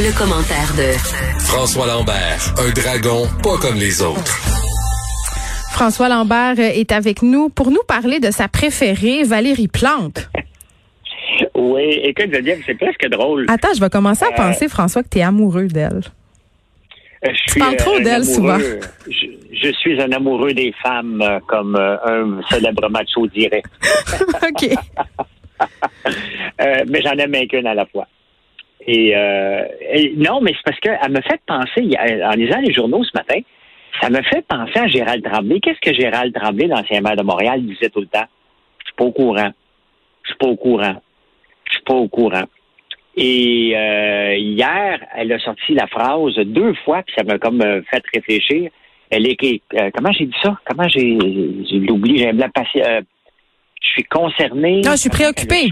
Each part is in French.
Le, commentaire de François Lambert, un dragon pas comme les autres. François Lambert est avec nous pour nous parler de sa préférée, Valérie Plante. Oui, écoute, Geneviève, c'est presque drôle. Attends, je vais commencer à Euh, penser, François, que tu es amoureux d'elle. Euh, Je suis, parles trop un d'elle, souvent. Je, je suis un amoureux des femmes, euh, comme euh, un célèbre macho dirait. OK. Euh, mais j'en aime un qu'une à la fois. Et, euh, et non, mais c'est parce qu'elle me fait penser, en lisant les journaux ce matin, ça me fait penser à Gérald Tremblay. Qu'est-ce que Gérald Tremblay, l'ancien maire de Montréal, disait tout le temps? Je suis pas au courant. Je suis pas au courant. Je suis pas au courant. Et euh, hier, elle a sorti la phrase deux fois, puis ça m'a comme euh, fait réfléchir. Elle est euh, comment j'ai dit ça? Comment j'ai j'ai oublié, j'ai un blanc passi- euh, je suis concerné. Non, je suis préoccupée.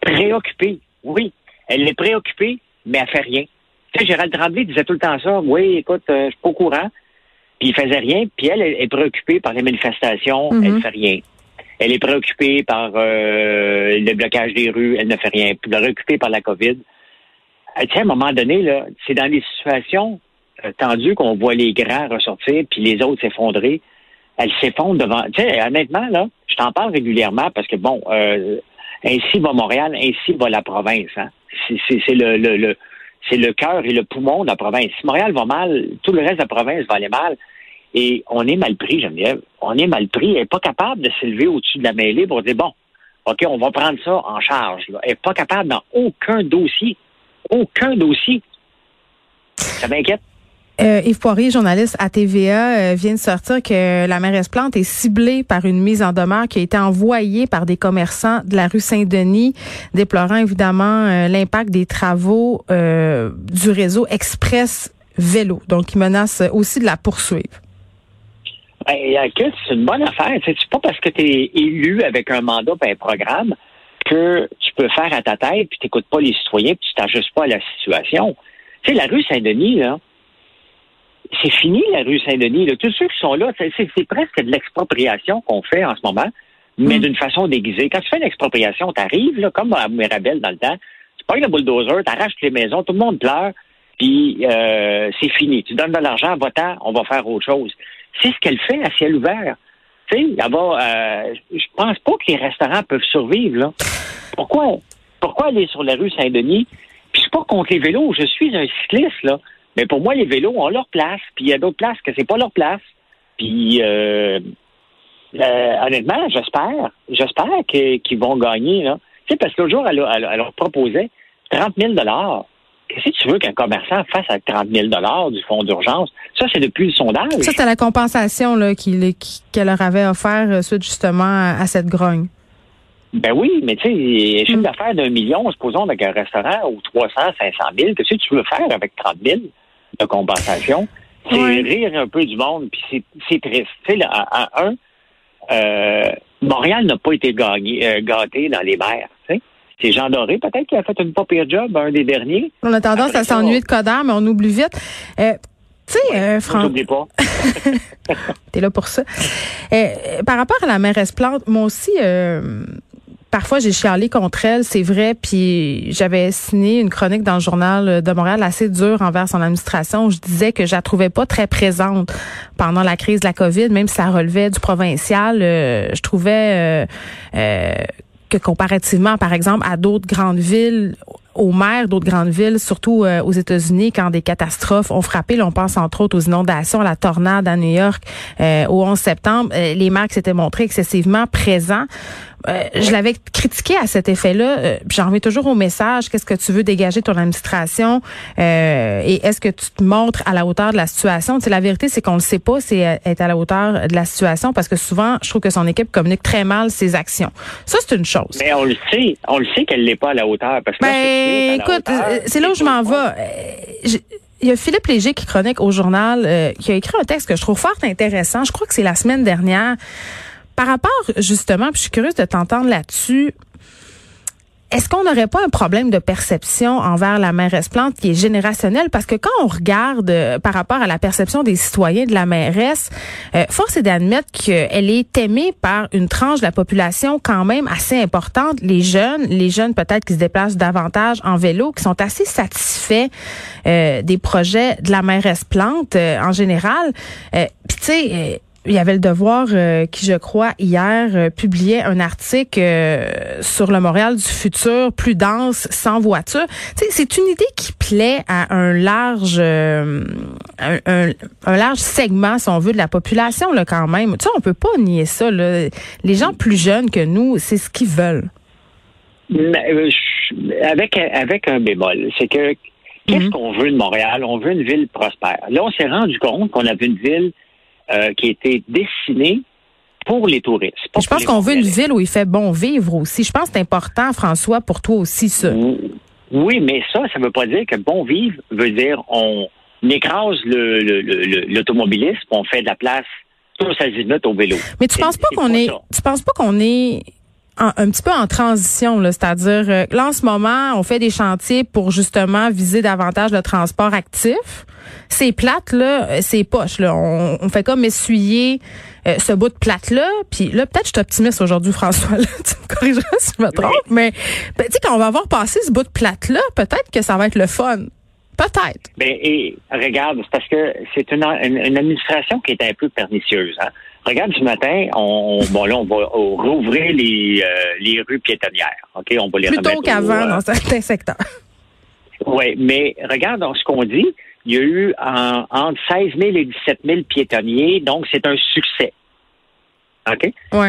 Préoccupée, oui. Elle est préoccupée, mais elle fait rien. Tu sais, Gérald Tremblay disait tout le temps ça. Oui, écoute, euh, je suis pas au courant. Puis il faisait rien. Puis elle, elle est préoccupée par les manifestations. Mhm. Elle fait rien. Elle est préoccupée par euh, le blocage des rues. Elle ne fait rien. Puis préoccupée par la COVID. Euh, Tu sais, à un moment donné, là, c'est dans des situations euh, tendues qu'on voit les grands ressortir puis les autres s'effondrer. Elle s'effondre devant. Tu sais, honnêtement, là, je t'en parle régulièrement parce que, bon, euh, ainsi va Montréal, ainsi va la province. Hein. C'est- le, cœur et le poumon de la province. Si Montréal va mal, tout le reste de la province va aller mal. Et on est mal pris, Geneviève. On est mal pris. Elle n'est pas capable de s'élever au-dessus de la mêlée pour dire, bon, OK, on va prendre ça en charge. Elle n'est pas capable dans aucun dossier. Aucun dossier. Ça m'inquiète. Euh, Yves Poirier, journaliste à TVA, euh, vient de sortir que la mairesse Plante est ciblée par une mise en demeure qui a été envoyée par des commerçants de la rue Saint-Denis, déplorant évidemment euh, l'impact des travaux euh, du réseau Express Vélo, donc qui menace aussi de la poursuivre. Ben, c'est une bonne affaire. C'est pas parce que tu es élu avec un mandat et un programme que tu peux faire à ta tête puis tu n'écoutes pas les citoyens puis tu t'ajustes pas à la situation. Tu sais, la rue Saint-Denis, là, c'est fini, la rue Saint-Denis. Tous ceux qui sont là, c'est- presque de l'expropriation qu'on fait en ce moment, mais Mm. d'une façon déguisée. Quand tu fais une expropriation, tu arrives, là, comme à Mirabel dans le temps, tu pognes le bulldozer, tu arraches les maisons, tout le monde pleure, puis euh, c'est fini. Tu donnes de l'argent, va-t'en, on va faire autre chose. C'est ce qu'elle fait à ciel ouvert. Tu sais, euh, je pense pas que les restaurants peuvent survivre, là. Pourquoi? Pourquoi aller sur la rue Saint-Denis? Puis c'est pas contre les vélos. Je suis un cycliste, là. Mais pour moi, les vélos ont leur place. Puis il y a d'autres places que c'est pas leur place. Puis euh, euh, honnêtement, j'espère, j'espère qu'ils vont gagner, là. Tu sais, parce que l'autre jour, elle, elle- elle leur proposait 30 000 Qu'est-ce que tu veux qu'un commerçant fasse avec 30 000 du fonds d'urgence? Ça, c'est depuis le sondage. Ça, c'était la compensation qu'elle leur avait offert euh, suite justement à, à cette grogne. Ben oui, mais tu sais, chiffre Mm. d'affaires d'un million, supposons, avec un restaurant ou 300, 500 000, qu'est-ce que tu veux faire avec 30 000 de compensation? C'est rire un peu du monde, puis c'est- triste. Tu sais, là, à, à un, euh, Montréal n'a pas été gagné, euh, gâté dans les mers. tu sais. C'est Jean Doré, peut-être, qui a fait une pas pire job, un des derniers. On a tendance Après à s'ennuyer de Coder, mais on oublie vite. Euh, tu sais, euh, Fran- N'oublie pas. T'es là pour ça. Euh, par rapport à la mairesse Plante, moi aussi, euh, parfois j'ai chialé contre elle, c'est vrai, puis j'avais signé une chronique dans le journal de Montréal assez dure envers son administration où je disais que je la trouvais pas très présente pendant la crise de la COVID, même si ça relevait du provincial. euh, je trouvais euh, euh, que comparativement, par exemple, à d'autres grandes villes, aux maires d'autres grandes villes, surtout euh, aux États-Unis, quand des catastrophes ont frappé, là, on pense entre autres aux inondations, à la tornade à New York euh, au 11 septembre, euh, les maires s'étaient montrés excessivement présents. Euh, je l'avais critiqué à cet effet-là. Euh, J'en reviens toujours au message. Qu'est-ce que tu veux dégager ton administration? Euh, et est-ce que tu te montres à la hauteur de la situation? C'est la vérité, c'est qu'on le sait pas, c'est être à la hauteur de la situation parce que souvent, je trouve que son équipe communique très mal ses actions. Ça, c'est une chose. Mais on le sait, on le sait qu'elle n'est pas à la hauteur parce que ben, écoute, c'est là où je m'en vais. Il y a Philippe Léger qui chronique au journal, qui a écrit un texte que je trouve fort intéressant. Je crois que c'est la semaine dernière. Par rapport, justement, puis je suis curieuse de t'entendre là-dessus, est-ce qu'on n'aurait pas un problème de perception envers la mairesse Plante qui est générationnel? Parce que quand on regarde euh, par rapport à la perception des citoyens de la mairesse, euh, force est d'admettre qu'elle est aimée par une tranche de la population quand même assez importante. Les jeunes, les jeunes peut-être qui se déplacent davantage en vélo, qui sont assez satisfaits euh, des projets de la mairesse Plante en général. Puis tu sais il y avait le devoir euh, qui, je crois, hier euh, publiait un article euh, sur le Montréal du futur, plus dense, sans voiture. C'est une idée qui plaît à un large, un, un, large segment, si on veut, de la population là, quand même. Tu sais, on peut pas nier ça. Là. Les gens plus jeunes que nous, c'est ce qu'ils veulent. avec avec un bémol, c'est que qu'est-ce mhm. qu'on veut de Montréal? On veut une ville prospère. Là, on s'est rendu compte qu'on avait une ville euh, qui a été dessinée pour les touristes. je pense qu'on veut une ville où il fait bon vivre aussi. Je pense que c'est important, François, pour toi aussi, ça. Oui, mais ça, ça ne veut pas dire que bon vivre veut dire on écrase l'automobilisme, on fait de la place tous azimuts au vélo. Mais tu penses pas qu'on est, tu penses pas qu'on est un petit peu en transition, c'est-à-dire euh, là en ce moment, on fait des chantiers pour justement viser davantage le transport actif. C'est plate là, euh, c'est poche là. On, fait comme essuyer euh, ce bout de plate là. Puis là, peut-être je suis optimiste aujourd'hui, François. Là, tu me corrigeras si je me trompe, mais ben, tu sais quand on va avoir passé ce bout de plate là, peut-être que ça va être le fun. Peut-être. Ben, et regarde, c'est parce que c'est une, une, administration qui est un peu pernicieuse. Hein? Regarde, ce matin, on, bon, là, on va rouvrir les, euh, les rues piétonnières. OK? On va les Plutôt qu'avant dans certains secteurs. Oui, mais regarde ce qu'on dit. Il y a eu entre 16 000 et 17 000 piétonniers, donc c'est un succès. OK? Oui.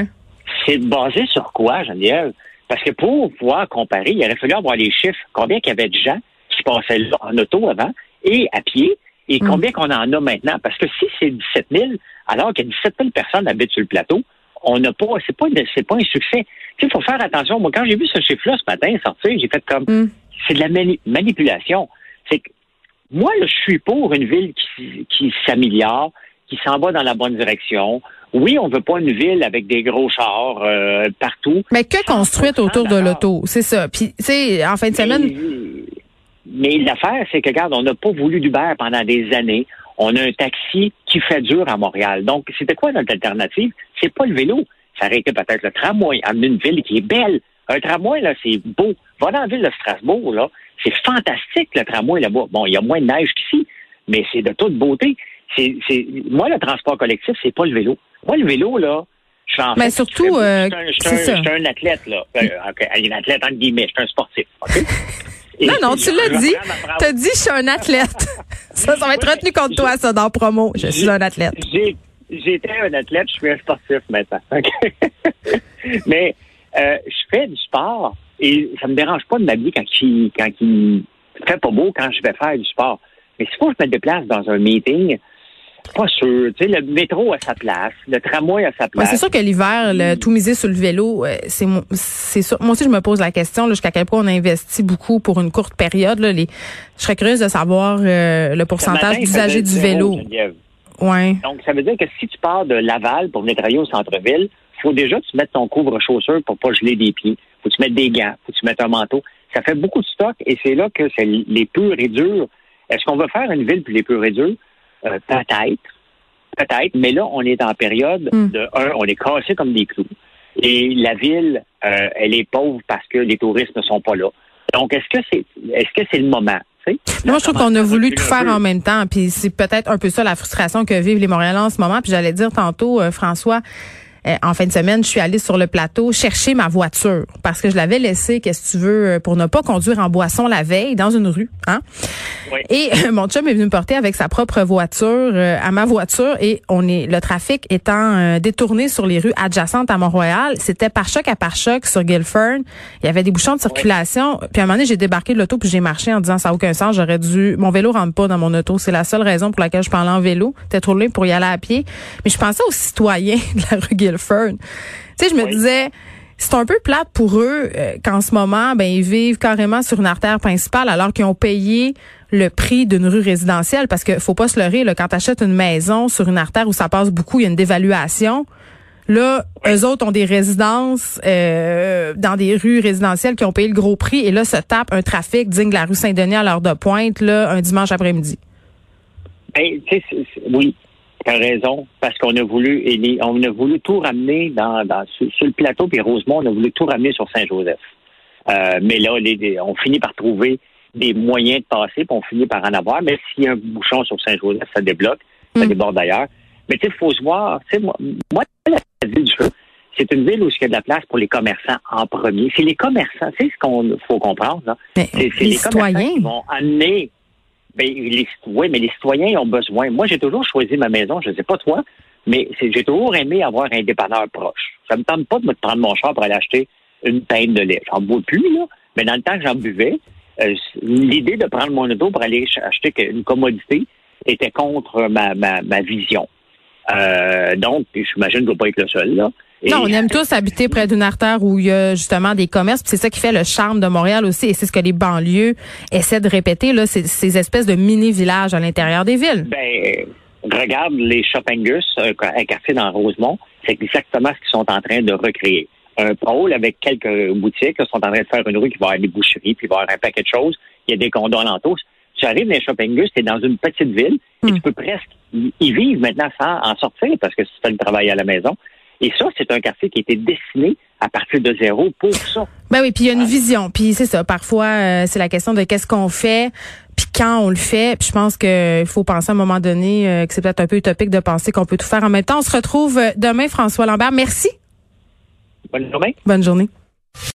C'est basé sur quoi, Geneviève? Parce que pour pouvoir comparer, il aurait fallu avoir les chiffres. Combien il y avait de gens qui passaient là en auto avant et à pied et mm. combien qu'on en a maintenant? Parce que si c'est 17 000, alors qu'il y a 17 000 personnes habitent sur le plateau, on n'a pas, c'est pas, c'est pas un succès. il faut faire attention. Moi, quand j'ai vu ce chiffre-là ce matin sortir, j'ai fait comme, mm. c'est de la manipulation. C'est que, moi, je suis pour une ville qui, qui s'améliore, qui s'en va dans la bonne direction. Oui, on veut pas une ville avec des gros chars euh, partout. Mais que construite autour de l'auto, c'est ça. Puis, tu sais, en fin de semaine. Mais l'affaire, c'est que, regarde, on n'a pas voulu d'Uber pendant des années. On a un taxi qui fait dur à Montréal. Donc, c'était quoi notre alternative? C'est pas le vélo. Ça aurait été peut-être le tramway, amener une ville qui est belle. Un tramway, là, c'est beau. Va dans la ville de Strasbourg, là. C'est fantastique, le tramway, là-bas. Bon, il y a moins de neige qu'ici, mais c'est de toute beauté. C'est, moi, le transport collectif, c'est pas le vélo. Moi, le vélo, là, je suis en Mais surtout, euh, je suis un, un, athlète, là. Euh, un athlète, entre guillemets. Je suis un sportif, OK? non, non, tu l'as dit. Tu as dit, je suis un athlète. ça, ça va être retenu contre toi, ça, dans le promo. Je suis un athlète. J'étais un athlète, je suis un sportif maintenant. Mais euh, je fais du sport et ça me dérange pas de m'habiller quand il, quand il fait pas beau quand je vais faire du sport. Mais s'il faut que je me déplace dans un meeting, pas sûr. Tu sais, le métro a sa place, le tramway a sa place. c'est sûr que l'hiver, le, tout miser sur le vélo, euh, c'est c'est sûr. Moi aussi, je me pose la question jusqu'à quel point on investit beaucoup pour une courte période. Là, les, je serais curieuse de savoir euh, le pourcentage d'usagers du vélo. Ouais. Donc, ça veut dire que si tu pars de Laval pour venir travailler au centre-ville, faut déjà que tu mettes ton couvre-chaussure pour pas geler des pieds. Faut que tu mettes des gants, faut que tu mettes un manteau. Ça fait beaucoup de stock et c'est là que c'est les purs et durs. Est-ce qu'on va faire une ville plus les purs et durs? Euh, peut-être, peut-être, mais là, on est en période hmm. de un, on est cassé comme des clous. Et la ville, euh, elle est pauvre parce que les touristes ne sont pas là. Donc, est-ce que c'est est-ce que c'est le moment? Moi, je trouve qu'on a voulu tout faire en même temps. Puis c'est peut-être un peu ça la frustration que vivent les Montréalais en ce moment. Puis j'allais dire tantôt, euh, François, en fin de semaine, je suis allée sur le plateau chercher ma voiture parce que je l'avais laissée, qu'est-ce que tu veux, euh, pour ne pas conduire en boisson la veille dans une rue. Hein? Oui. Et euh, mon chum est venu me porter avec sa propre voiture euh, à ma voiture et on est le trafic étant euh, détourné sur les rues adjacentes à Mont-Royal. C'était par choc à par choc sur Guilford. Il y avait des bouchons de circulation. Puis à un moment donné, j'ai débarqué de l'auto puis j'ai marché en disant ça n'a aucun sens. J'aurais dû. Mon vélo rentre pas dans mon auto. C'est la seule raison pour laquelle je aller en vélo. C'était trop loin pour y aller à pied. Mais je pensais aux citoyens de la rue Tu sais, je me Oui. disais c'est un peu plate pour eux euh, qu'en ce moment, ben ils vivent carrément sur une artère principale alors qu'ils ont payé le prix d'une rue résidentielle parce que faut pas se leurrer là, quand tu achètes une maison sur une artère où ça passe beaucoup, il y a une dévaluation. Là, eux autres ont des résidences euh, dans des rues résidentielles qui ont payé le gros prix et là se tapent un trafic digne de la rue Saint-Denis à l'heure de pointe là un dimanche après-midi. Ben, oui, tu as raison, parce qu'on a voulu on a voulu tout ramener dans, dans sur, sur le plateau, puis Rosemont, on a voulu tout ramener sur Saint-Joseph. Euh, mais là, les- on finit par trouver des moyens de passer, puis on finit par en avoir. Mais s'il y a un bouchon sur Saint-Joseph, ça débloque, ça Mm. déborde d'ailleurs. Mais tu sais, il faut se voir, tu sais, moi, moi, la ville du Feu, c'est une ville où il y a de la place pour les commerçants en premier. C'est les commerçants, tu sais ce qu'on faut comprendre, là. Mais C'est c'est les les commerçants citoyens, qui vont amener. Ben, oui, mais les citoyens ont besoin. Moi, j'ai toujours choisi ma maison. Je ne sais pas toi, mais j'ai toujours aimé avoir un dépanneur proche. Ça me tente pas de me prendre mon char pour aller acheter une pinte de lait. J'en bois plus, là. Mais dans le temps que j'en buvais, euh, l'idée de prendre mon auto pour aller ch- acheter une commodité était contre ma, ma, ma vision. Euh, donc, j'imagine que je ne dois pas être le seul, là. Et- Non, on aime tous habiter près d'une artère où il y a justement des commerces. puis C'est ça qui fait le charme de Montréal aussi, et c'est ce que les banlieues essaient de répéter là, c'est ces espèces de mini villages à l'intérieur des villes. Ben, regarde les Shoppingus, un, un quartier dans Rosemont, c'est exactement ce qu'ils sont en train de recréer. Un pôle avec quelques boutiques, ils sont en train de faire une rue qui va avoir des boucheries, puis il va y avoir un paquet de choses. Il y a des condos alentours. Tu arrives dans les Shoppingus, tu es dans une petite ville, et Hmm. tu peux presque y y vivre maintenant sans en sortir, parce que tu fais le travail à la maison. Et ça, c'est un quartier qui a été dessiné à partir de zéro pour ça. Ben oui, puis il y a une vision. Puis c'est ça. Parfois, euh, c'est la question de qu'est-ce qu'on fait, puis quand on le fait. Puis je pense qu'il faut penser à un moment donné euh, que c'est peut-être un peu utopique de penser qu'on peut tout faire en même temps. On se retrouve euh, demain, François Lambert. Merci. Bonne journée. Bonne journée.